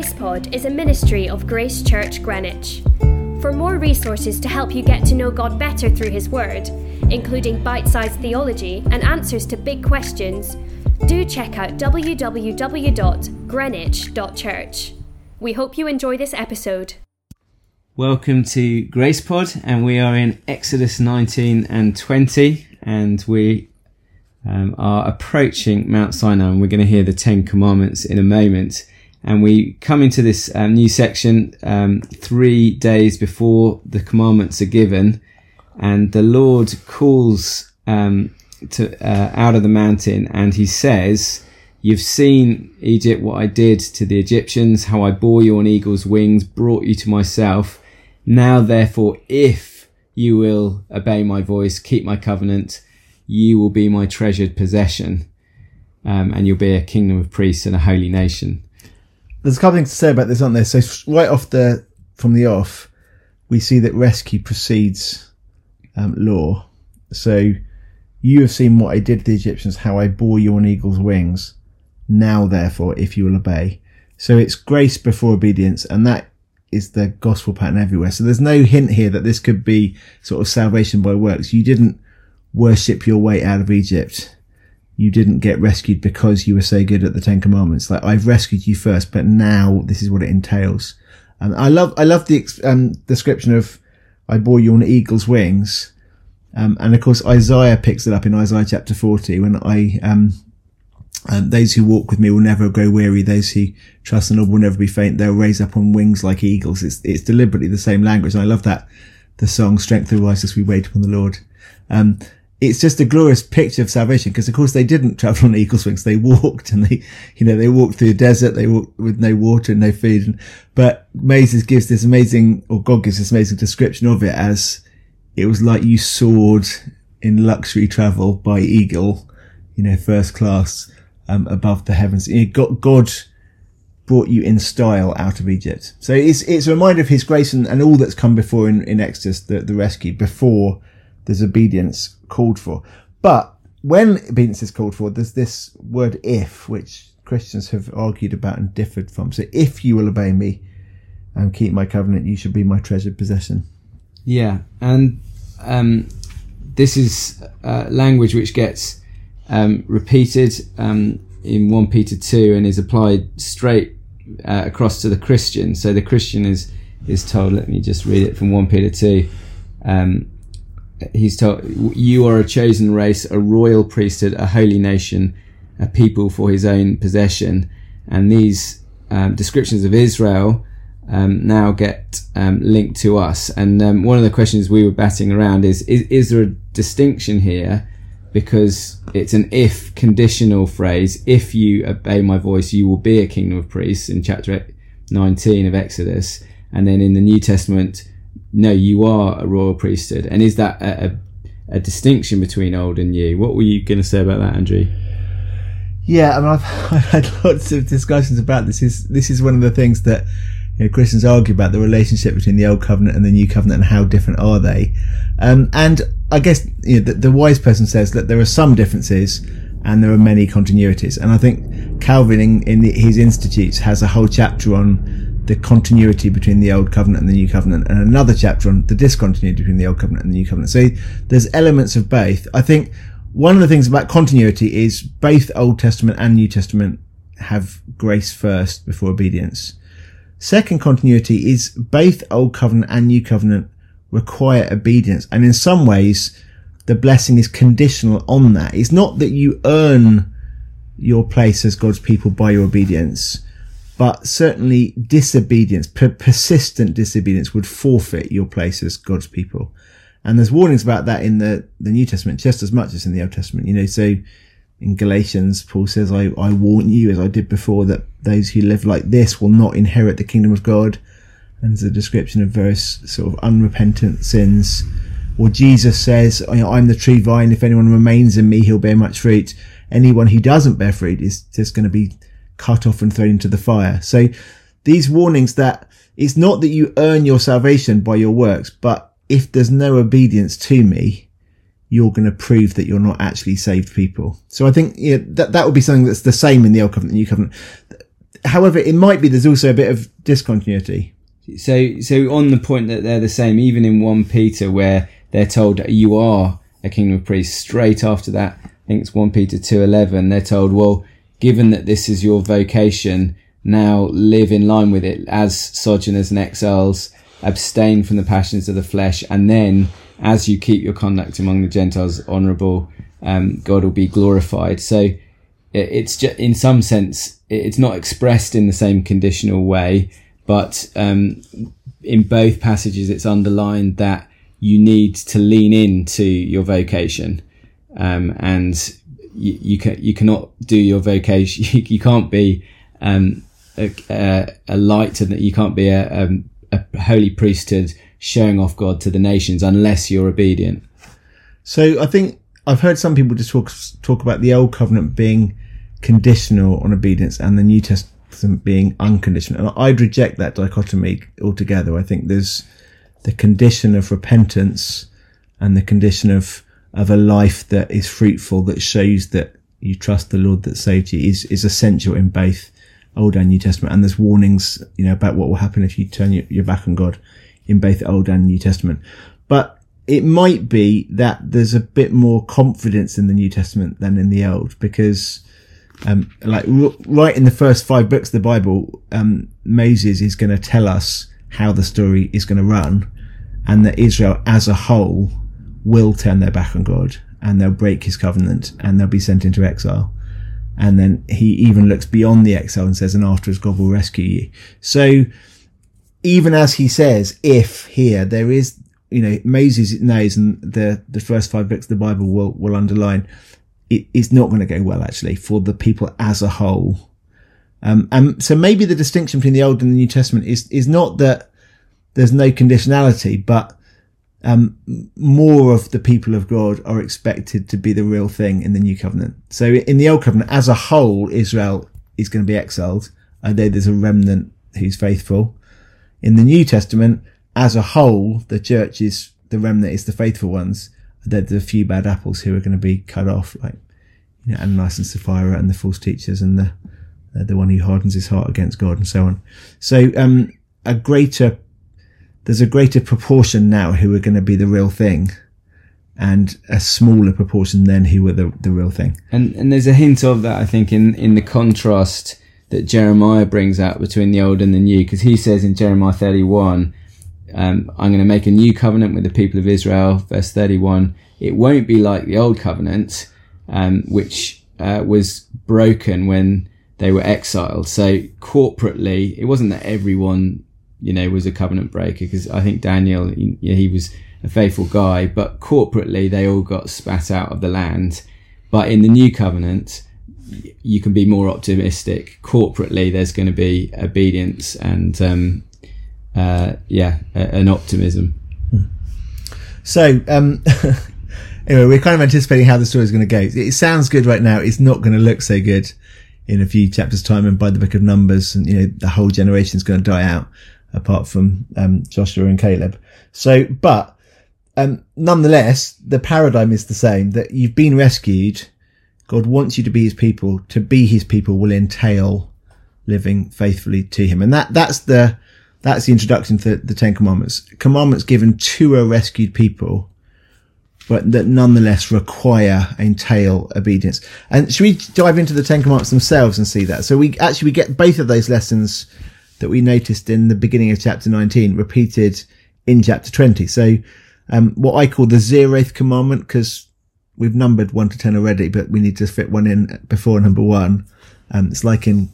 GracePod is a ministry of Grace Church Greenwich. For more resources to help you get to know God better through His Word, including bite sized theology and answers to big questions, do check out www.greenwich.church. We hope you enjoy this episode. Welcome to GracePod, and we are in Exodus 19 and 20, and we um, are approaching Mount Sinai, and we're going to hear the Ten Commandments in a moment. And we come into this um, new section um, three days before the commandments are given, and the Lord calls um, to uh, out of the mountain, and He says, "You've seen Egypt, what I did to the Egyptians, how I bore you on eagle's wings, brought you to myself. Now, therefore, if you will obey my voice, keep my covenant, you will be my treasured possession." Um, and you'll be a kingdom of priests and a holy nation there's a couple things to say about this, aren't there? So right off the from the off, we see that rescue precedes um, law. So you have seen what I did to the Egyptians, how I bore you on eagle's wings. Now, therefore, if you will obey. So it's grace before obedience, and that is the gospel pattern everywhere. So there's no hint here that this could be sort of salvation by works. You didn't worship your way out of Egypt you didn't get rescued because you were so good at the Ten Commandments. Like I've rescued you first, but now this is what it entails. And I love, I love the um, description of I bore you on eagle's wings. Um, and of course Isaiah picks it up in Isaiah chapter 40 when I, um, um, those who walk with me will never grow weary. Those who trust in the Lord will never be faint. They'll raise up on wings like eagles. It's, it's deliberately the same language. And I love that. The song, strength righteous, we wait upon the Lord. Um, it's just a glorious picture of salvation because of course they didn't travel on eagle's wings. They walked and they, you know, they walked through the desert. They walked with no water and no food. And, but Moses gives this amazing, or God gives this amazing description of it as it was like you soared in luxury travel by eagle, you know, first class, um, above the heavens. You know, God, God brought you in style out of Egypt. So it's, it's a reminder of his grace and, and all that's come before in, in Exodus, the, the rescue before there's obedience called for. But when obedience is called for, there's this word if, which Christians have argued about and differed from. So if you will obey me and keep my covenant, you shall be my treasured possession. Yeah. And, um, this is uh, language which gets um, repeated um, in 1 Peter 2 and is applied straight uh, across to the Christian. So the Christian is is told, let me just read it from 1 Peter 2. Um, he's told, you are a chosen race, a royal priesthood, a holy nation, a people for his own possession. And these um, descriptions of Israel um, now get um, linked to us. And um, one of the questions we were batting around is, is, is there a distinction here? Because it's an if conditional phrase. If you obey my voice, you will be a kingdom of priests in chapter 19 of Exodus. And then in the New Testament, no, you are a royal priesthood. And is that a, a, a distinction between old and new? What were you going to say about that, Andrew? Yeah, I mean, I've, I've had lots of discussions about this. Is this is one of the things that you know, Christians argue about the relationship between the old covenant and the new covenant and how different are they? Um, and I guess you know, the, the wise person says that there are some differences and there are many continuities. And I think Calvin in, in the, his institutes has a whole chapter on the continuity between the old covenant and the new covenant, and another chapter on the discontinuity between the old covenant and the new covenant. So there's elements of both. I think one of the things about continuity is both Old Testament and New Testament have grace first before obedience. Second continuity is both Old Covenant and New Covenant require obedience. And in some ways, the blessing is conditional on that. It's not that you earn your place as God's people by your obedience but certainly disobedience, per- persistent disobedience would forfeit your place as God's people. And there's warnings about that in the, the New Testament just as much as in the Old Testament. You know, so in Galatians, Paul says, I, I warn you, as I did before, that those who live like this will not inherit the kingdom of God. And there's a description of various sort of unrepentant sins. Or Jesus says, I'm the true vine. If anyone remains in me, he'll bear much fruit. Anyone who doesn't bear fruit is just going to be cut off and thrown into the fire. So these warnings that it's not that you earn your salvation by your works, but if there's no obedience to me, you're going to prove that you're not actually saved people. So I think yeah, that that would be something that's the same in the Old Covenant and New Covenant. however, it might be there's also a bit of discontinuity. So, so on the point that they're the same, even in 1 Peter where they're told you are a kingdom of priests, straight after that, I think it's 1 Peter 2.11, they're told, well, given that this is your vocation, now live in line with it as sojourners and exiles, abstain from the passions of the flesh, and then as you keep your conduct among the Gentiles honourable, um, God will be glorified. So it's just, in some sense, it's not expressed in the same conditional way, but um, in both passages, it's underlined that you need to lean into your vocation, um, and you, you, can you cannot do your vocation. You, you can't be um, a, a, a, light, and you can't be a, um, a holy priesthood showing off God to the nations unless you're obedient. So I think I've heard some people just talk talk about the old covenant being conditional on obedience and the New Testament being unconditional. And I'd reject that dichotomy altogether. I think there's the condition of repentance and the condition of of a life that is fruitful that shows that you trust the Lord that saved you is is essential in both Old and New Testament. And there's warnings, you know, about what will happen if you turn your, your back on God in both Old and New Testament. But it might be that there's a bit more confidence in the New Testament than in the Old because, um, like r- right in the first five books of the Bible, um, Moses is going to tell us how the story is going to run and that Israel as a whole will turn their back on God and they'll break his covenant and they'll be sent into exile. And then he even looks beyond the exile and says, and afterwards God will rescue you. So even as he says, if here, there is, you know, Moses knows and the, the first five books of the Bible will, will underline it is not going to go well actually for the people as a whole. Um, and so maybe the distinction between the Old and the New Testament is, is not that there's no conditionality, but, um, more of the people of God are expected to be the real thing in the New Covenant. So in the Old Covenant, as a whole, Israel is going to be exiled, although there's a remnant who's faithful in the New Testament, as a whole, the church is the remnant is the faithful ones. There's a few bad apples who are going to be cut off, like you know, Ananias and Sapphira and the false teachers and the the one who hardens his heart against God and so on. So um, a greater there's a greater proportion now who are going to be the real thing, and a smaller proportion then who were the the real thing. And and there's a hint of that I think in in the contrast that Jeremiah brings out between the old and the new, because he says in Jeremiah 31, um, I'm going to make a new covenant with the people of Israel. Verse 31, it won't be like the old covenant, um, which uh, was broken when they were exiled. So corporately, it wasn't that everyone, you know, was a covenant breaker, because I think Daniel, he, he was a faithful guy, but corporately, they all got spat out of the land. But in the new covenant, you can be more optimistic. Corporately, there's going to be obedience and um, uh, yeah, an optimism. So um, anyway, we're kind of anticipating how the story is going to go. It sounds good right now. It's not going to look so good in a few chapters' time, and by the book of Numbers, and you know the whole generation is going to die out, apart from um, Joshua and Caleb. So, but um, nonetheless, the paradigm is the same. That you've been rescued God wants you to be his people. To be his people will entail living faithfully to him. And that, that's the, that's the introduction to the Ten Commandments. Commandments given to a rescued people, but that nonetheless require, entail obedience. And should we dive into the Ten Commandments themselves and see that? So we actually, we get both of those lessons that we noticed in the beginning of chapter 19 repeated in chapter 20. So, um, what I call the zeroth commandment, because we've numbered one to ten already, but we need to fit one in before number one. Um, it's like in,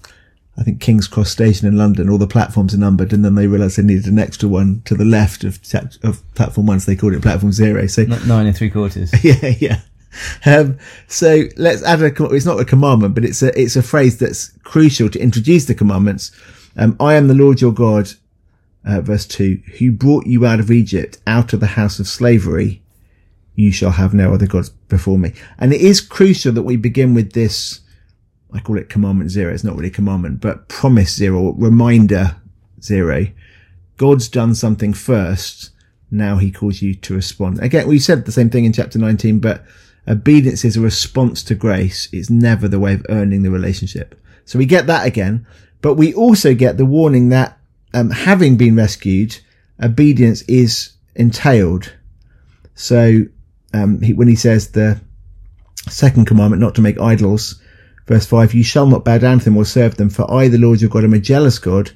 I think King's Cross Station in London, all the platforms are numbered, and then they realised they needed an extra one to the left of of platform one, so they called it platform zero. So nine and three quarters. yeah, yeah. Um, so let's add a. It's not a commandment, but it's a it's a phrase that's crucial to introduce the commandments. Um, I am the Lord your God, uh, verse two, who brought you out of Egypt, out of the house of slavery you shall have no other gods before me. And it is crucial that we begin with this, I call it commandment zero. It's not really commandment, but promise zero, reminder zero. God's done something first. Now he calls you to respond. Again, we said the same thing in chapter 19, but obedience is a response to grace. It's never the way of earning the relationship. So we get that again, But we also get the warning that um, having been rescued, obedience is entailed. So um, he, when he says the second commandment, not to make idols, verse 5, you shall not bow down to them or serve them, for I, the Lord your God, am a jealous God,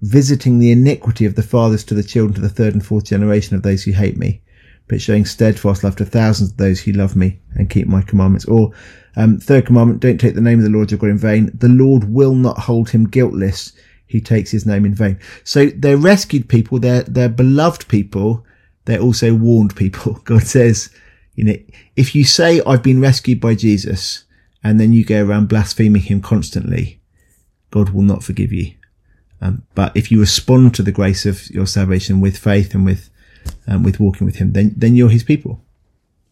visiting the iniquity of the fathers to the children to the third and fourth generation of those who hate me, but showing steadfast love to thousands of those who love me and keep my commandments. Or um, third commandment, don't take the name of the Lord your God in vain. The Lord will not hold him guiltless who takes his name in vain. So they're rescued people, they're, they're beloved people, they're also warned people. God says, you know, if you say I've been rescued by Jesus and then you go around blaspheming him constantly, God will not forgive you. Um, but if you respond to the grace of your salvation with faith and with um, with walking with Him, then then you're His people.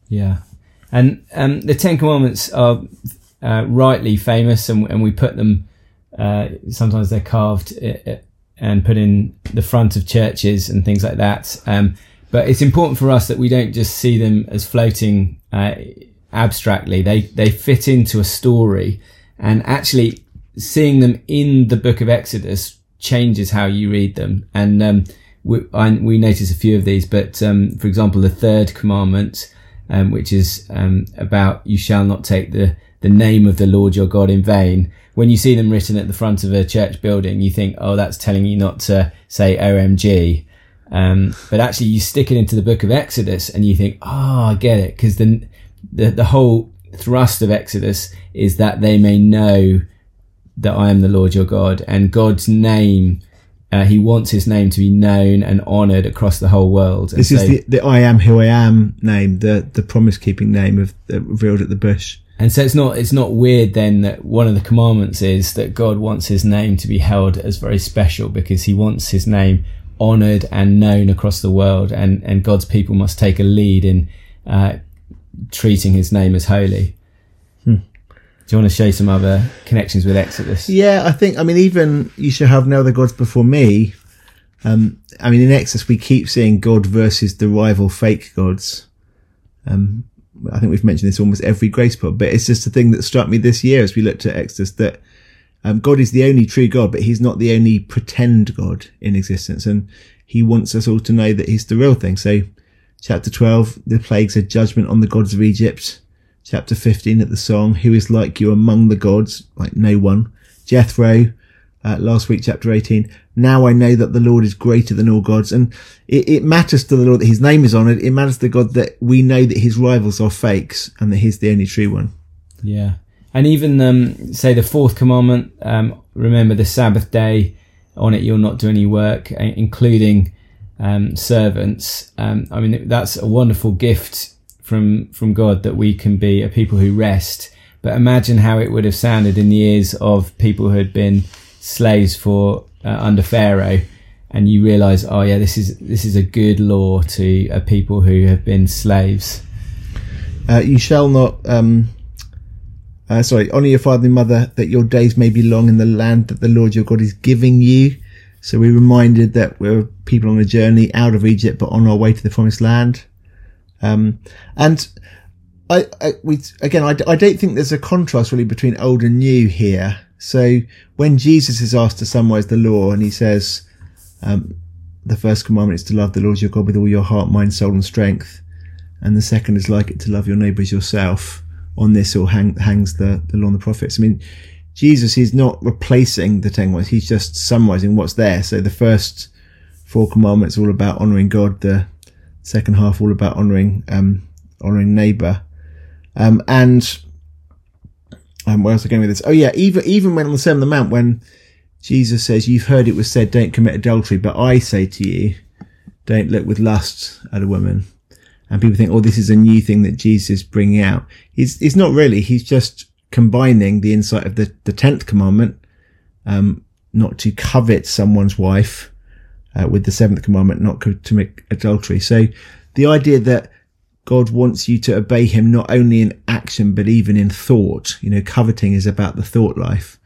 Yeah, and um, the Ten Commandments are uh, rightly famous, and, and we put them. Uh, sometimes they're carved uh, uh, and put in the front of churches and things like that. Um, but it's important for us that we don't just see them as floating uh, abstractly. They they fit into a story, and actually seeing them in the Book of Exodus changes how you read them. And um, we, I, we notice a few of these, but um, for example, the third commandment, um, which is um, about you shall not take the the name of the Lord your God in vain. When you see them written at the front of a church building, you think, oh, that's telling you not to say OMG. Um, but actually, you stick it into the book of Exodus and you think, oh, I get it. Because the, the, the whole thrust of Exodus is that they may know that I am the Lord your God and God's name. Uh, he wants his name to be known and honored across the whole world. And this so, is the, the I am who I am name, the, the promise keeping name of the, revealed at the bush. And so it's not, it's not weird then that one of the commandments is that God wants his name to be held as very special because he wants his name honored and known across the world and, and God's people must take a lead in, uh, treating his name as holy. Do you want to show some other connections with Exodus? Yeah, I think, I mean, even you should have no other gods before me. Um, I mean, in Exodus, we keep seeing God versus the rival fake gods. Um, I think we've mentioned this almost every grace pod, but it's just a thing that struck me this year as we looked at Exodus that um, God is the only true God, but he's not the only pretend God in existence. And he wants us all to know that he's the real thing. So chapter 12, the plagues are judgment on the gods of Egypt chapter 15 at the song, Who is like you among the gods? Like no one. Jethro, uh, last week, chapter 18. Now I know that the Lord is greater than all gods. And it, it, matters to the Lord that his name is honored. It matters to God that we know that his rivals are fakes and that he's the only true one. Yeah. And even, um, say the fourth commandment, um, remember the Sabbath day on it, you'll not do any work, including, um, servants. Um, I mean, that's a wonderful gift from from God that we can be a people who rest. But imagine how it would have sounded in the ears of people who had been slaves for uh, under Pharaoh, and you realise, oh yeah, this is this is a good law to a people who have been slaves. Uh, you shall not. Um, uh, sorry, honour your father and mother, that your days may be long in the land that the Lord your God is giving you. So we're reminded that we're people on a journey out of Egypt, but on our way to the promised land. Um, and I, I, we, again, I, I don't think there's a contrast really between old and new here. So when Jesus is asked to summarize the law and he says, um, the first commandment is to love the Lord your God with all your heart, mind, soul, and strength. And the second is like it to love your neighbors yourself. On this all hang, hangs the, the law and the prophets. I mean, Jesus is not replacing the Ten Commandments. He's just summarizing what's there. So the first four commandments are all about honoring God. The second half all about honouring um, honouring neighbour. Um, and um, where else I going with this? Oh yeah, even even when on the Sermon on the Mount, when Jesus says, "You've heard it was said, don't commit adultery," but I say to you, don't look with lust at a woman. And people think, "Oh, this is a new thing that Jesus is bringing out." It's it's not really. He's just combining the insight of the the tenth commandment, um, not to covet someone's wife, uh, with the seventh commandment not to commit adultery. So the idea that God wants you to obey him not only in action, but even in thought, you know, coveting is about the thought life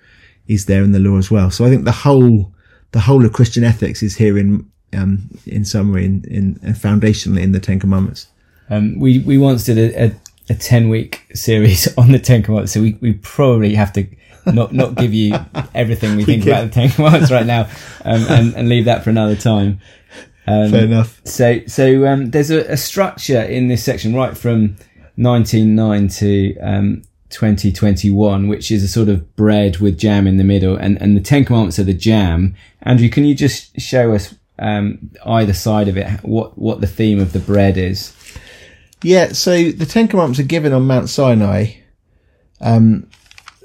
is there in the law as well. So I think the whole, the whole of Christian ethics is here in, um, in summary, in, in, in foundationally in the Ten Commandments. Um, we, we once did a, a, a 10 week series on the Ten Commandments. So we, we probably have to not not give you everything we think about the Ten Commandments right now, um, and, and leave that for another time. Um, Fair enough. So, so um, there's a, a, structure in this section right from 1909 to um, 2021, which is a sort of bread with jam in the middle, and, and the Ten Commandments are the jam. Andrew, can you just show us um, either side of it what what the theme of the bread is? Yeah, so the Ten Commandments are given on Mount Sinai, um,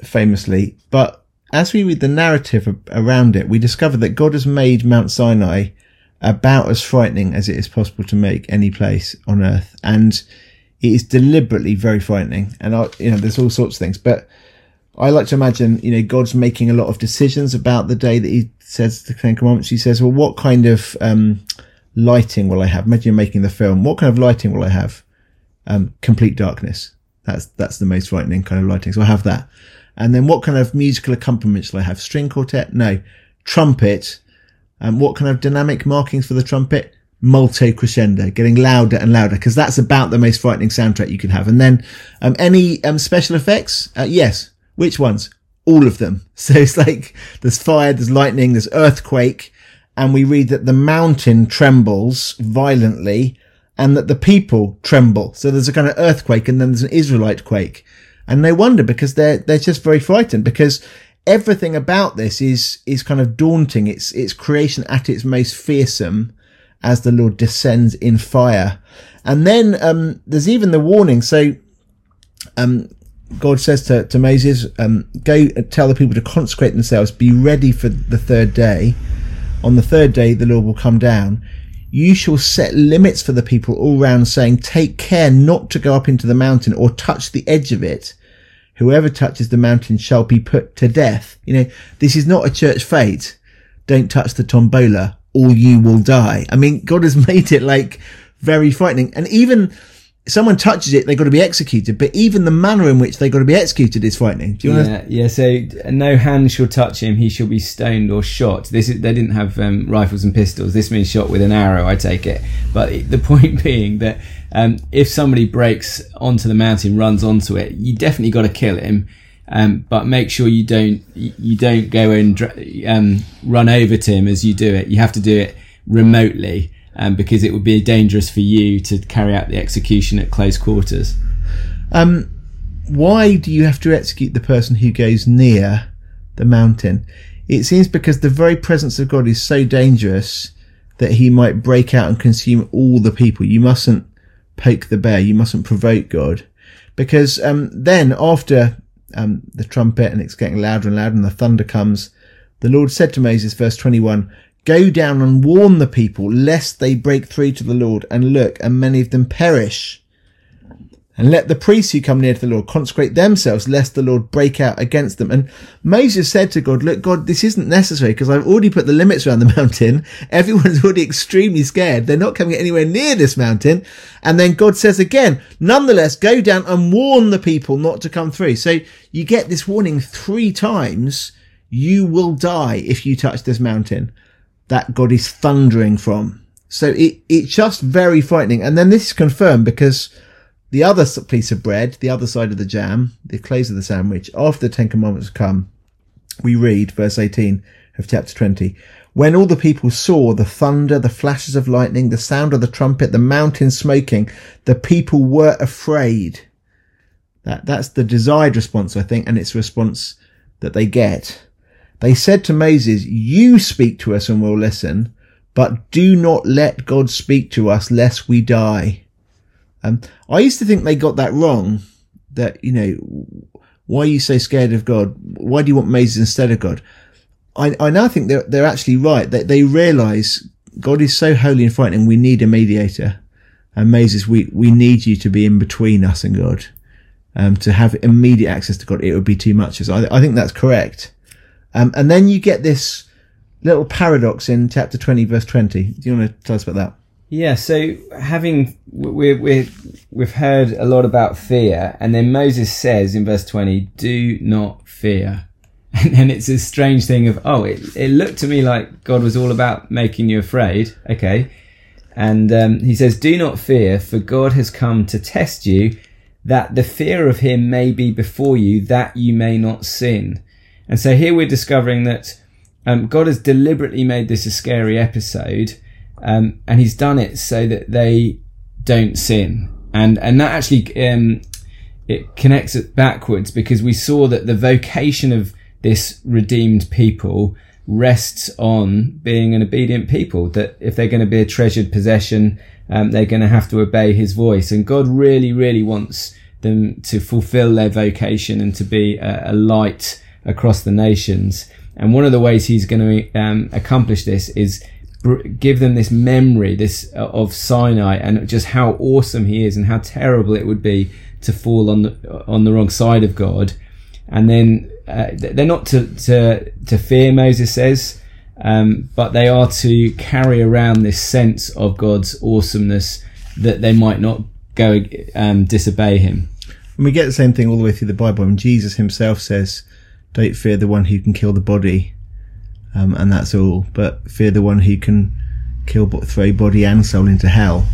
famously, but as we read the narrative around it, we discover that God has made Mount Sinai about as frightening as it is possible to make any place on earth. And it is deliberately very frightening. And I, you know, there's all sorts of things, but I like to imagine, you know, God's making a lot of decisions about the day that he says the Ten Commandments. He says, well, what kind of, um, lighting will I have? Imagine making the film. What kind of lighting will I have? Um, complete darkness. That's, that's the most frightening kind of lighting. So I have that. And then what kind of musical accompaniment shall I have? String quartet? No. Trumpet um, what kind of dynamic markings for the trumpet? Molto crescendo, getting louder and louder, because that's about the most frightening soundtrack you can have. And then, um, any, um, special effects? Uh, yes. Which ones? All of them. So it's like, there's fire, there's lightning, there's earthquake, and we read that the mountain trembles violently, and that the people tremble. So there's a kind of earthquake, and then there's an Israelite quake. And no wonder, because they're, they're just very frightened, because everything about this is is kind of daunting. It's it's creation at its most fearsome as the Lord descends in fire. And then um, there's even the warning. So um, God says to, to Moses, um, go tell the people to consecrate themselves, be ready for the third day. On the third day, the Lord will come down. You shall set limits for the people all round, saying, Take care not to go up into the mountain or touch the edge of it Whoever touches the mountain shall be put to death. You know, this is not a church fete. Don't touch the tombola or you will die. I mean, God has made it like very frightening. And even someone touches it, they've got to be executed. But even the manner in which they've got to be executed is frightening. Do you yeah, to? Yeah. So no hand shall touch him; he shall be stoned or shot. This is, they didn't have um, rifles and pistols. This means shot with an arrow. I take it. But the point being that um, if somebody breaks onto the mountain, runs onto it, you definitely got to kill him. Um, but make sure you don't you don't go and um, run over to him as you do it. You have to do it remotely um, because it would be dangerous for you to carry out the execution at close quarters. Um, why do you have to execute the person who goes near the mountain? It seems because the very presence of God is so dangerous that he might break out and consume all the people. You mustn't poke the bear. You mustn't provoke God. Because um, then after um, the trumpet and it's getting louder and louder and the thunder comes, the Lord said to Moses, verse 21, Go down and warn the people lest they break through to the Lord and look and many of them perish. And let the priests who come near to the Lord consecrate themselves lest the Lord break out against them. And Moses said to God, look, God, this isn't necessary because I've already put the limits around the mountain. Everyone's already extremely scared. They're not coming anywhere near this mountain. And then God says again, nonetheless, go down and warn the people not to come through. So you get this warning three times. You will die if you touch this mountain that God is thundering from. So it, it's just very frightening. And then this is confirmed because the other piece of bread, the other side of the jam, the close of the sandwich, after the Ten Commandments come, we read verse 18 of chapter 20. When all the people saw the thunder, the flashes of lightning, the sound of the trumpet, the mountain smoking, the people were afraid. That, that's the desired response, I think, and it's response that they get. They said to Moses, you speak to us and we'll listen, but do not let God speak to us lest we die. Um, I used to think they got that wrong. That, you know, why are you so scared of God? Why do you want Moses instead of God? I, I now think they're, they're actually right. They, they realize God is so holy and frightening. We need a mediator. And Moses, we, we need you to be in between us and God. Um, to have immediate access to God, it would be too much. So I, I think that's correct. Um, and then you get this little paradox in chapter 20, verse 20. Do you want to tell us about that? Yeah, so having we we we've heard a lot about fear, and then Moses says in verse twenty, "Do not fear," and then it's a strange thing of oh, it it looked to me like God was all about making you afraid. Okay, and um, he says, "Do not fear, for God has come to test you, that the fear of Him may be before you, that you may not sin." And so here we're discovering that um, God has deliberately made this a scary episode, um, and He's done it so that they don't sin. And and that actually um, it connects it backwards because we saw that the vocation of this redeemed people rests on being an obedient people. That if they're going to be a treasured possession, um, they're going to have to obey His voice. And God really, really wants them to fulfill their vocation and to be a, a light across the nations. And one of the ways He's going to um, accomplish this is give them this memory, this uh, of Sinai, and just how awesome He is, and how terrible it would be to fall on the on the wrong side of God. And then uh, they're not to, to to fear, Moses says, um, but they are to carry around this sense of God's awesomeness that they might not go um, disobey Him. And we get the same thing all the way through the Bible. And Jesus Himself says, "Don't fear the one who can kill the body." um, and that's all. But fear the one who can kill, but throw body and soul into hell.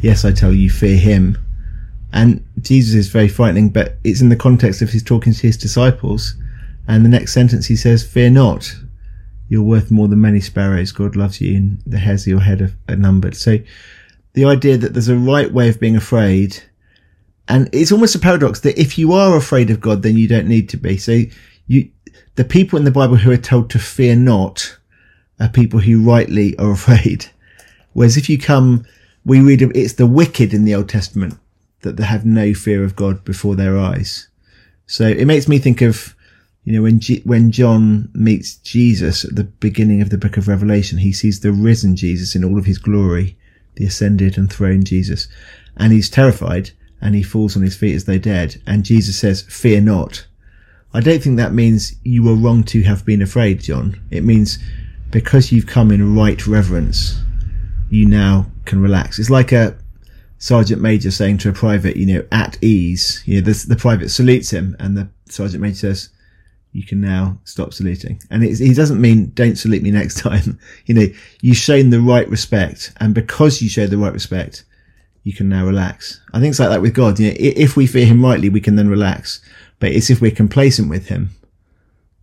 Yes, I tell you, fear him. And Jesus is very frightening, but it's in the context of his talking to his disciples. And the next sentence he says, "Fear not, you're worth more than many sparrows. God loves you, and the hairs of your head are, numbered." So, the idea that there's a right way of being afraid, and it's almost a paradox that if you are afraid of God, then you don't need to be. So, you the people in the Bible who are told to fear not are people who rightly are afraid. Whereas if you come, we read it's the wicked in the Old Testament that they have no fear of God before their eyes. So it makes me think of, you know, when G- when John meets Jesus at the beginning of the book of Revelation, he sees the risen Jesus in all of his glory, the ascended and throned Jesus, and he's terrified and he falls on his feet as though dead. And Jesus says, "Fear not." I don't think that means you were wrong to have been afraid, John. It means because you've come in right reverence, you now can relax. It's like a sergeant major saying to a private, you know, at ease. You know, the, the private salutes him, and the sergeant major says, "You can now stop saluting." And he doesn't mean don't salute me next time. you know, you've shown the right respect, and because you show the right respect, you can now relax. I think it's like that with God. You know, if we fear Him rightly, we can then relax. But it's if we're complacent with him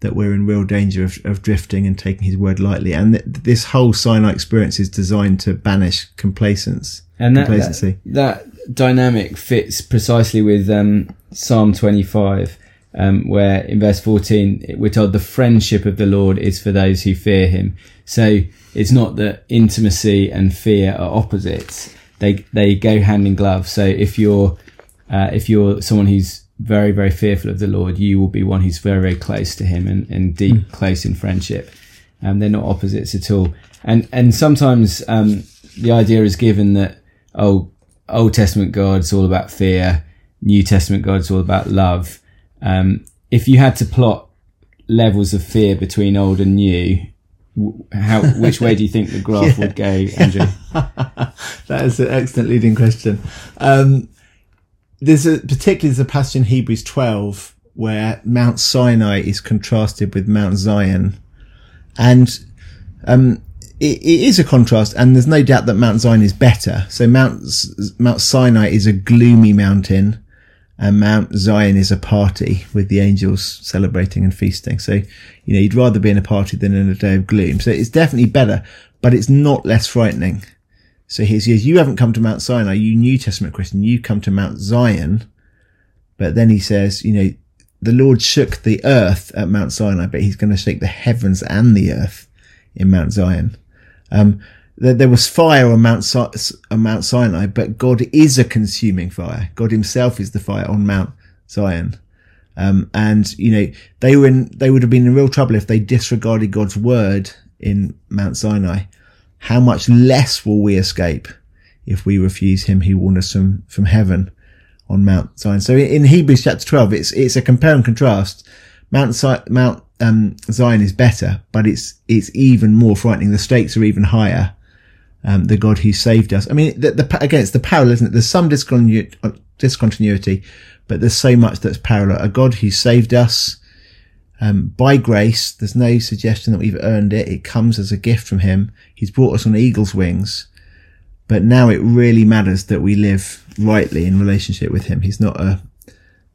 that we're in real danger of, of drifting and taking his word lightly. And th- this whole Sinai experience is designed to banish complacence. And that, complacency. That, that dynamic fits precisely with um, Psalm 25. Um, where in verse 14 we're told the friendship of the Lord is for those who fear him. So it's not that intimacy and fear are opposites. They, they go hand in glove. So if you're, uh, if you're someone who's very, very fearful of the Lord, you will be one who's very, very close to Him and, and deep, mm. close in friendship. Um, they're not opposites at all. And and sometimes um, the idea is given that oh, Old Testament God's all about fear, New Testament God's all about love. Um, if you had to plot levels of fear between old and new, how which way do you think the graph yeah. would go, Andrew? that is an excellent leading question. Um, there's a particularly there's a passage in Hebrews 12 where Mount Sinai is contrasted with Mount Zion, and um, it, it is a contrast, and there's no doubt that Mount Zion is better. So Mount Mount Sinai is a gloomy mountain, and Mount Zion is a party with the angels celebrating and feasting. So you know you'd rather be in a party than in a day of gloom. So it's definitely better, but it's not less frightening. So he says, you haven't come to Mount Sinai, you New Testament Christian, you come to Mount Zion. But then he says, you know, the Lord shook the earth at Mount Sinai, but he's going to shake the heavens and the earth in Mount Zion. Um, there, there, was fire on Mount, on Mount Sinai, but God is a consuming fire. God himself is the fire on Mount Zion. Um, and, you know, they were in, they would have been in real trouble if they disregarded God's word in Mount Sinai how much less will we escape if we refuse him who warned us from, from heaven on Mount Zion? So in Hebrews chapter 12, it's, it's a compare and contrast. Mount, Mount um, Zion is better, but it's, it's even more frightening. The stakes are even higher. Um, the God who saved us. I mean, the, the, again, it's the parallel, isn't it? There's some discontinuity, discontinuity, but there's so much that's parallel. A God who saved us, um, by grace. There's no suggestion that we've earned it. It comes as a gift from him. He's brought us on eagle's wings. But now it really matters that we live rightly in relationship with him. He's not a,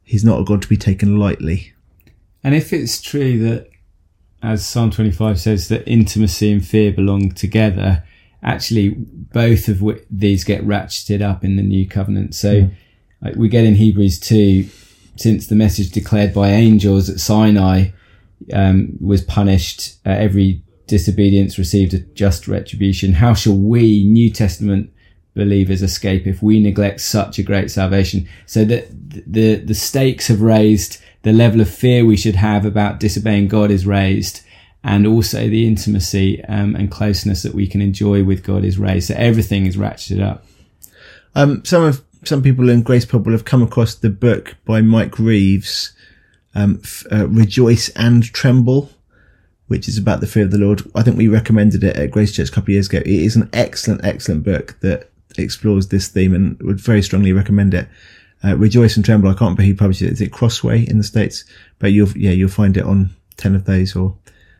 he's not a God to be taken lightly. And if it's true that, as Psalm 25 says, that intimacy and fear belong together, actually both of these get ratcheted up in the new covenant. So mm. like, we get in Hebrews 2, since the message declared by angels at Sinai um, was punished, uh, every disobedience received a just retribution. How shall we, New Testament believers, escape if we neglect such a great salvation? So that the, the stakes have raised, the level of fear we should have about disobeying God is raised and also the intimacy um, and closeness that we can enjoy with God is raised. So everything is ratcheted up. Um, some of some people in Grace Pod will have come across the book by Mike Reeves, um, uh, "Rejoice and Tremble," which is about the fear of the Lord. I think we recommended it at Grace Church a couple of years ago. It is an excellent, excellent book that explores this theme, and would very strongly recommend it. Uh, Rejoice and Tremble. I can't remember who published it. Is it Crossway in the states? But you'll yeah you'll find it on ten of those or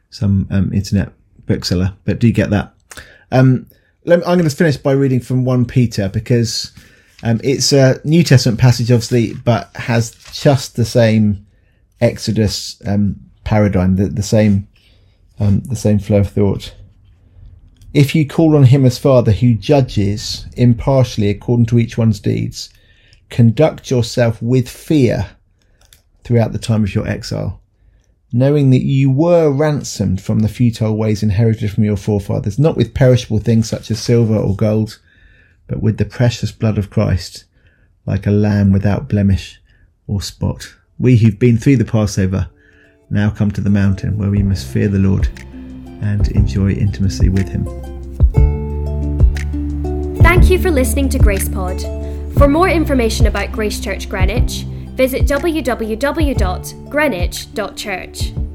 some um, internet bookseller. But do get that. Um, I'm going to finish by reading from 1 Peter because um, it's a New Testament passage, obviously, but has just the same Exodus um, paradigm, the, the same um, the same flow of thought. If you call on him as Father who judges impartially according to each one's deeds, conduct yourself with fear throughout the time of your exile knowing that you were ransomed from the futile ways inherited from your forefathers, not with perishable things such as silver or gold, but with the precious blood of Christ, like a lamb without blemish or spot. We who've been through the Passover now come to the mountain where we must fear the Lord and enjoy intimacy with Him. Thank you for listening to GracePod. For more information about Grace Church Greenwich, visit www.greenwich.church.